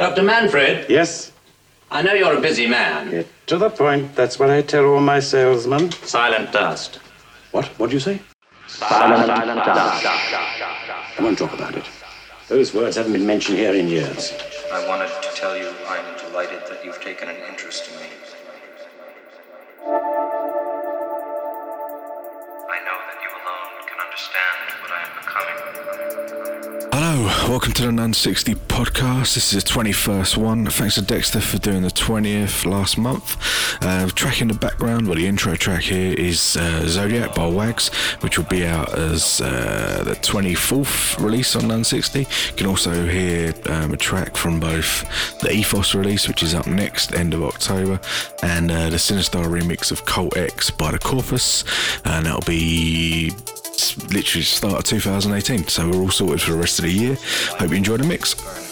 Dr. Manfred, Yes? I know you're a busy man. Get to the point. That's what I tell all my salesmen. Silent dust. What? What do you say? Silent, silent dust. I won't talk about it. Those words haven't been mentioned here in years. I wanted to tell you I'm delighted that you've taken an welcome to the none60 podcast. This is the 21st one. Thanks to Dexter for doing the 20th last month. Uh, track in the background, well, the intro track here is uh, Zodiac by Wagz, which will be out as uh, the 24th release on none60. You can also hear um, a track from both the Ethos release, which is up next, end of October, and uh, the Sinistarr remix of Cult X by the Corpus, and that'll be literally start of 2018. So we're all sorted for the rest of the year. Hope you enjoy the mix.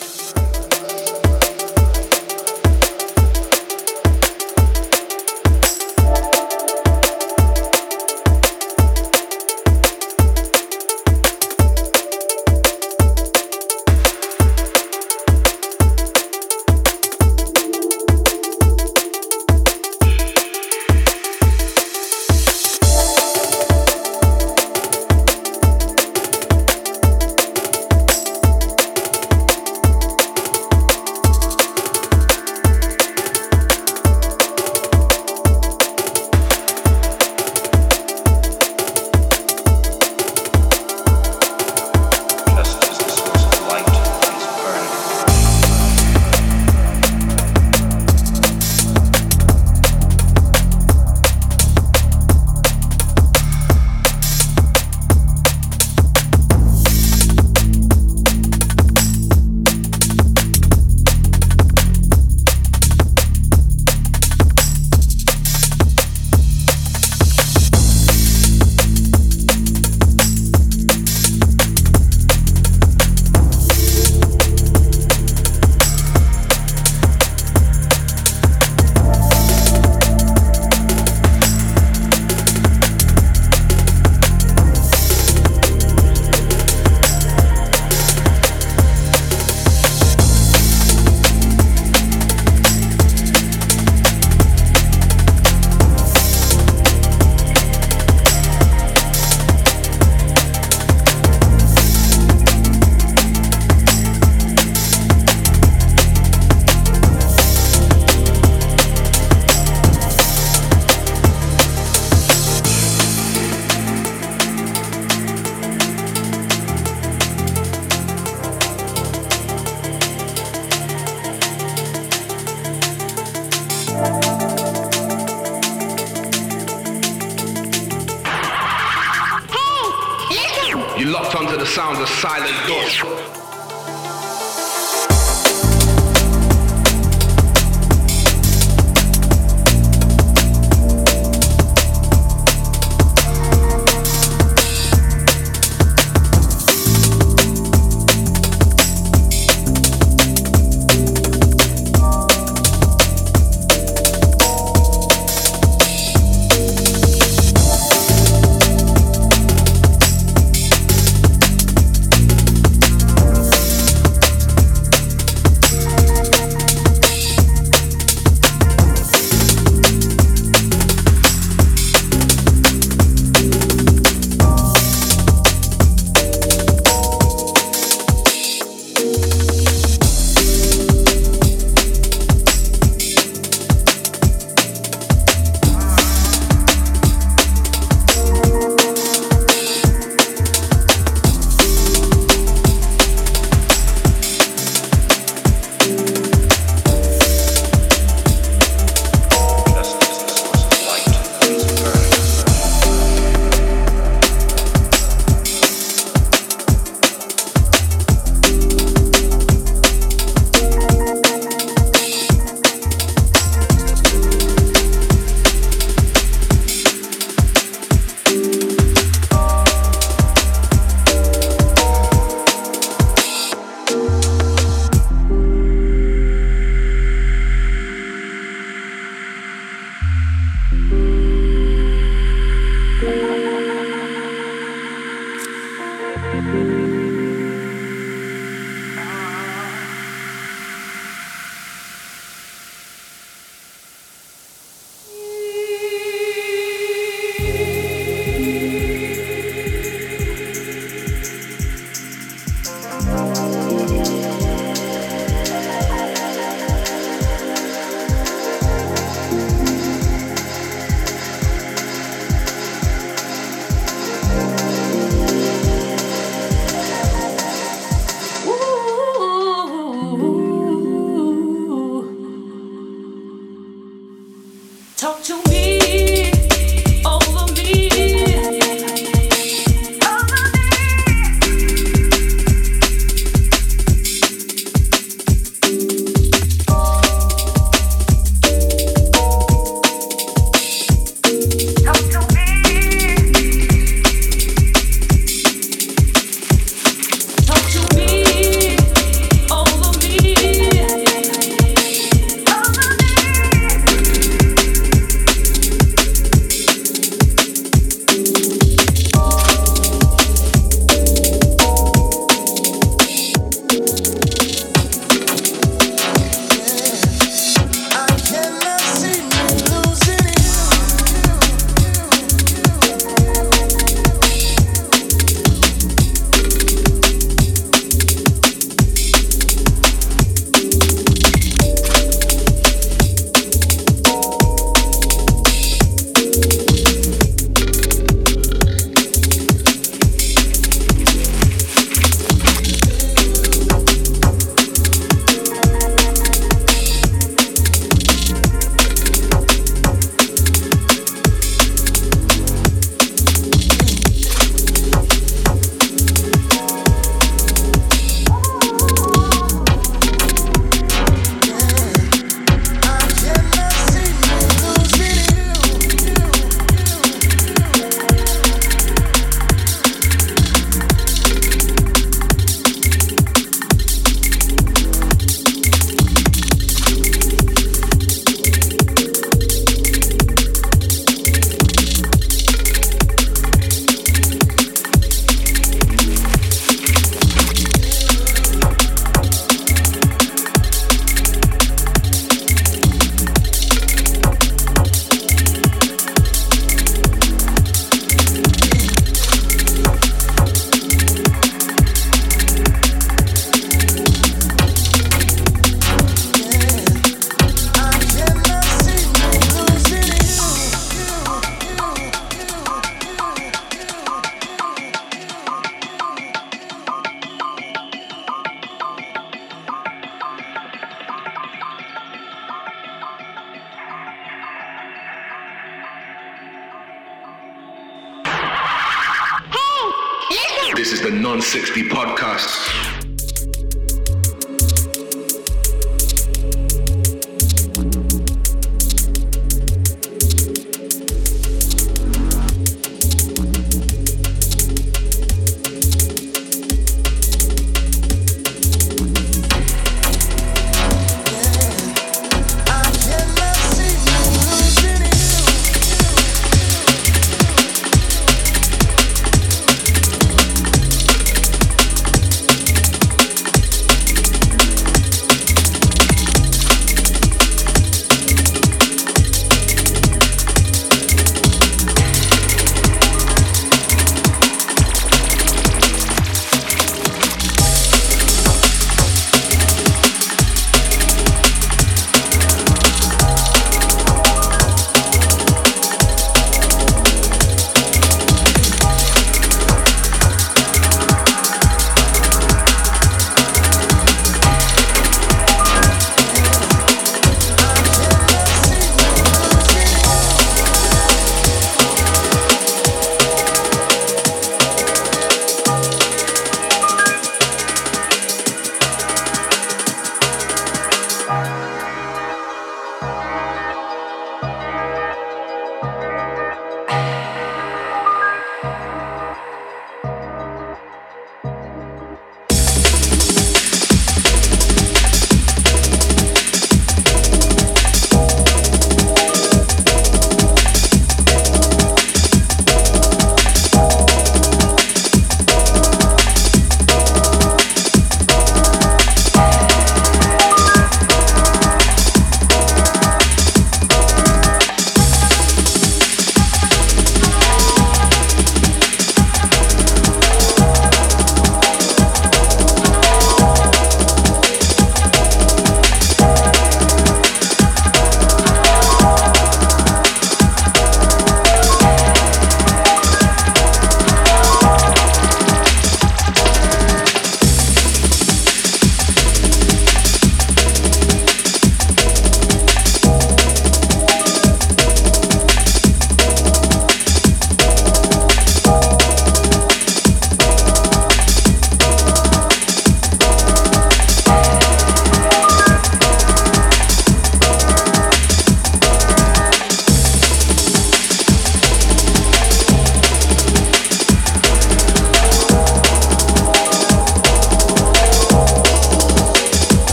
60 podcast.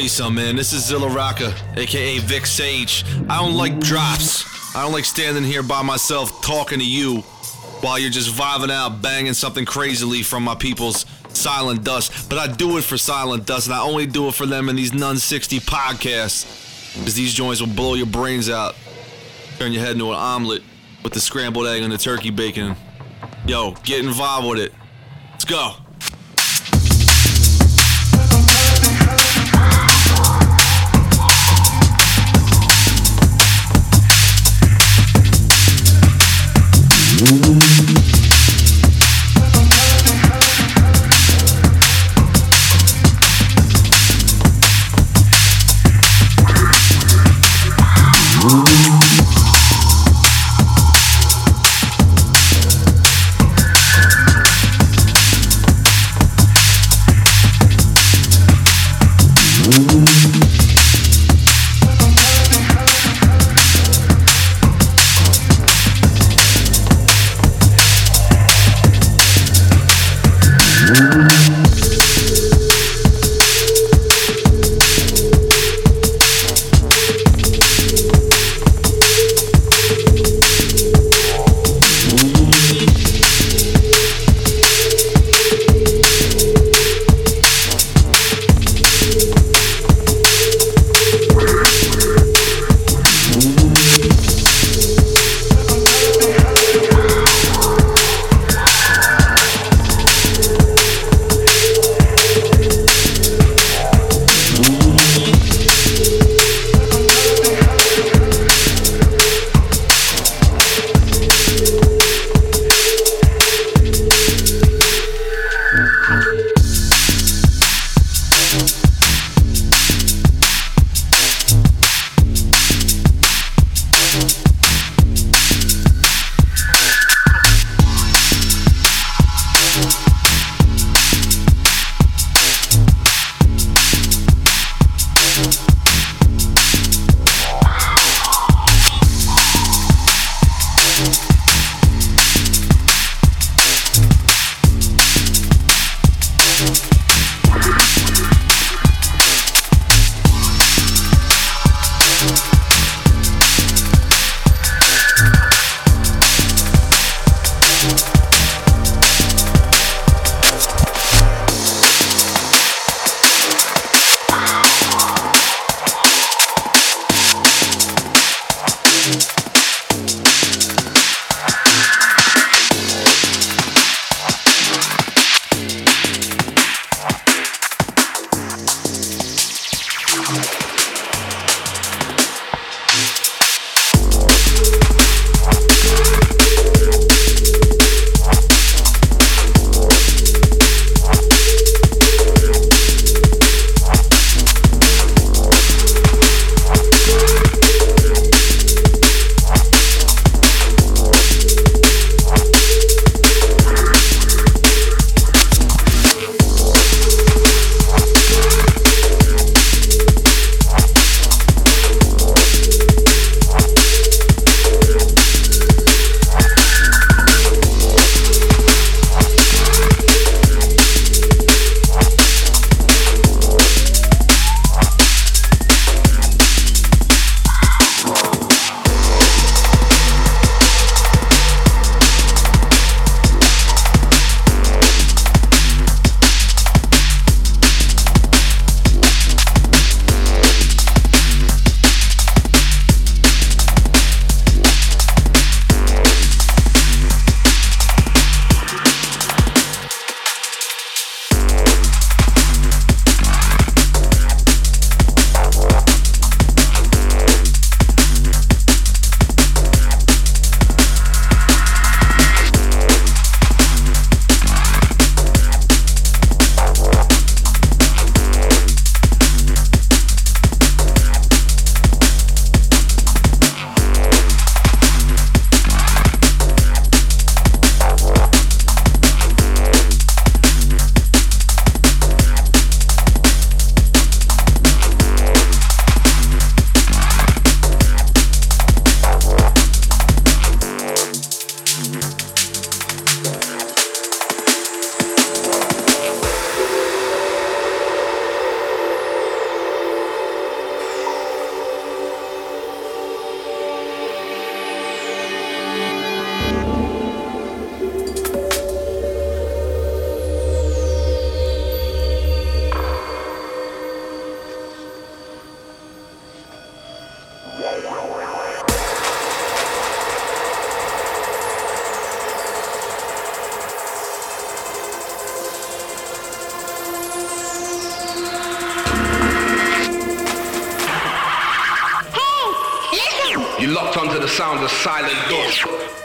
Tell you something, man. This is Zilla Rocca, aka Vic Sage. I don't like drops. I don't like standing here by myself talking to you while you're just vibing out, banging something crazily from my people's Silent Dust. But I do it for Silent Dust, and I only do it for them in these none60 podcasts. Because these joints will blow your brains out, turn your head into an omelet with the scrambled egg and the turkey bacon. Yo, get involved with it. Let's go. Ooh. The sound of silent doors.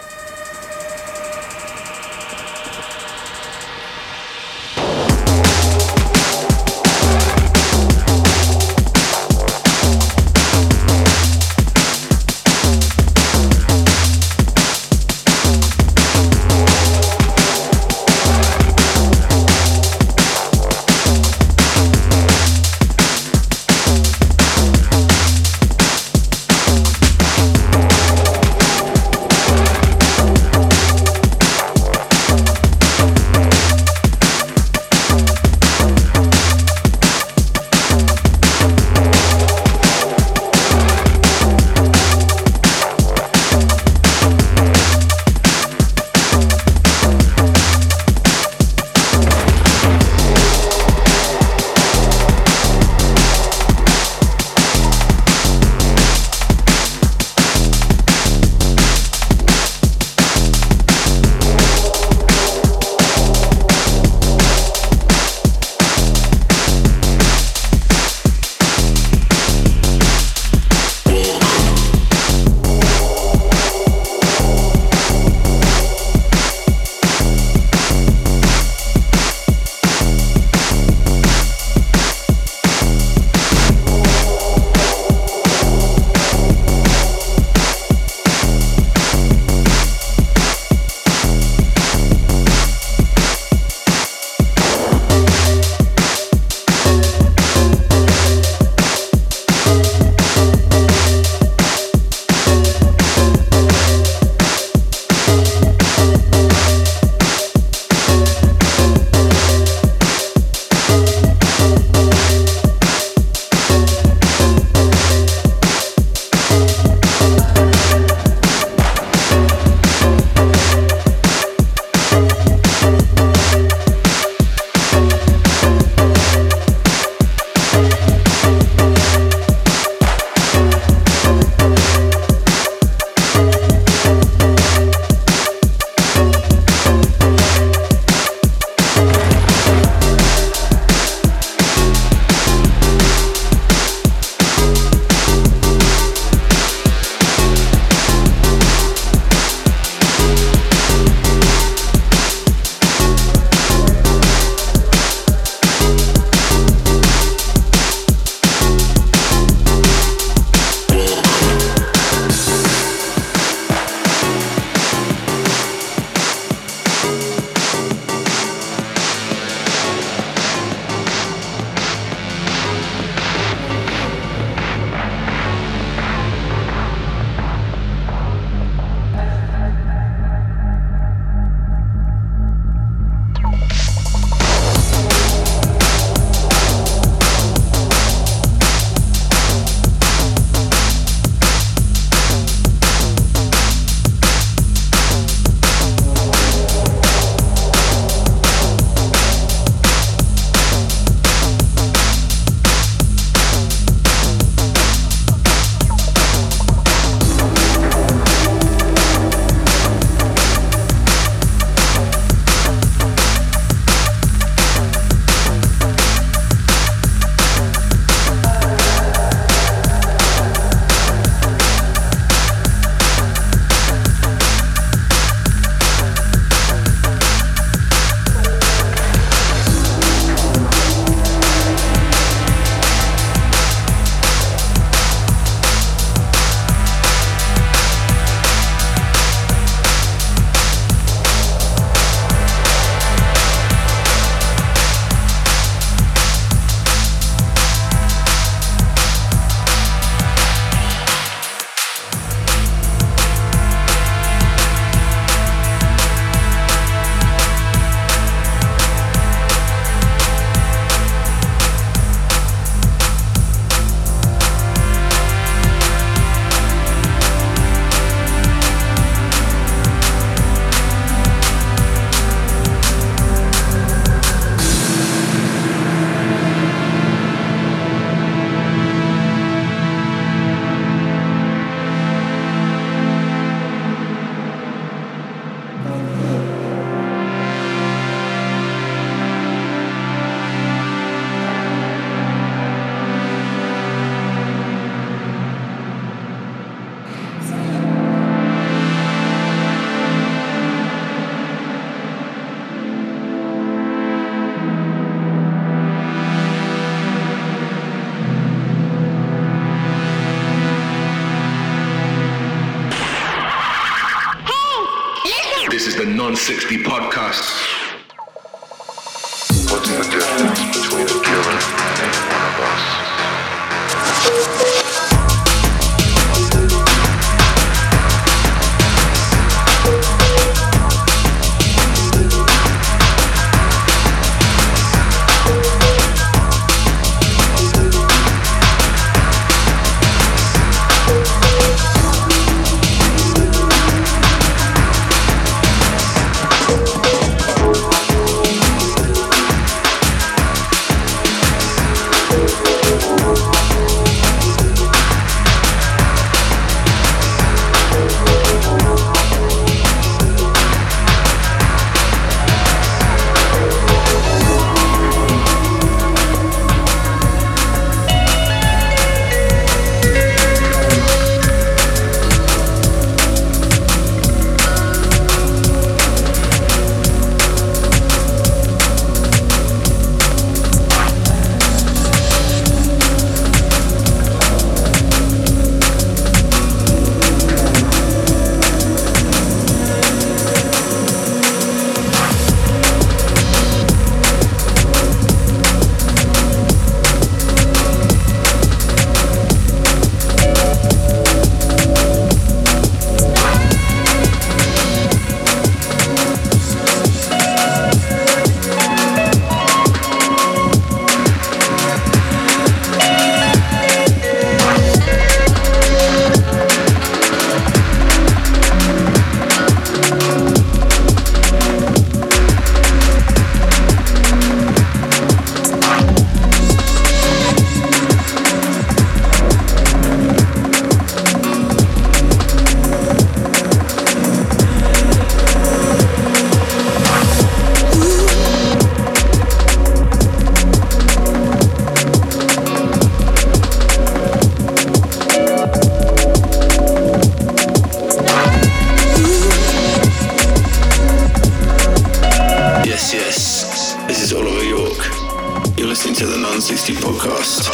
This is Oliver York. You're listening to the none60 podcast.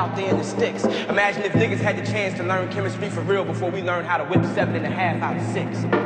Out there in the sticks. Imagine if niggas had the chance to learn chemistry for real before we learned how to whip seven and a half out of six.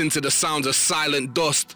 Into the sounds of silent dust.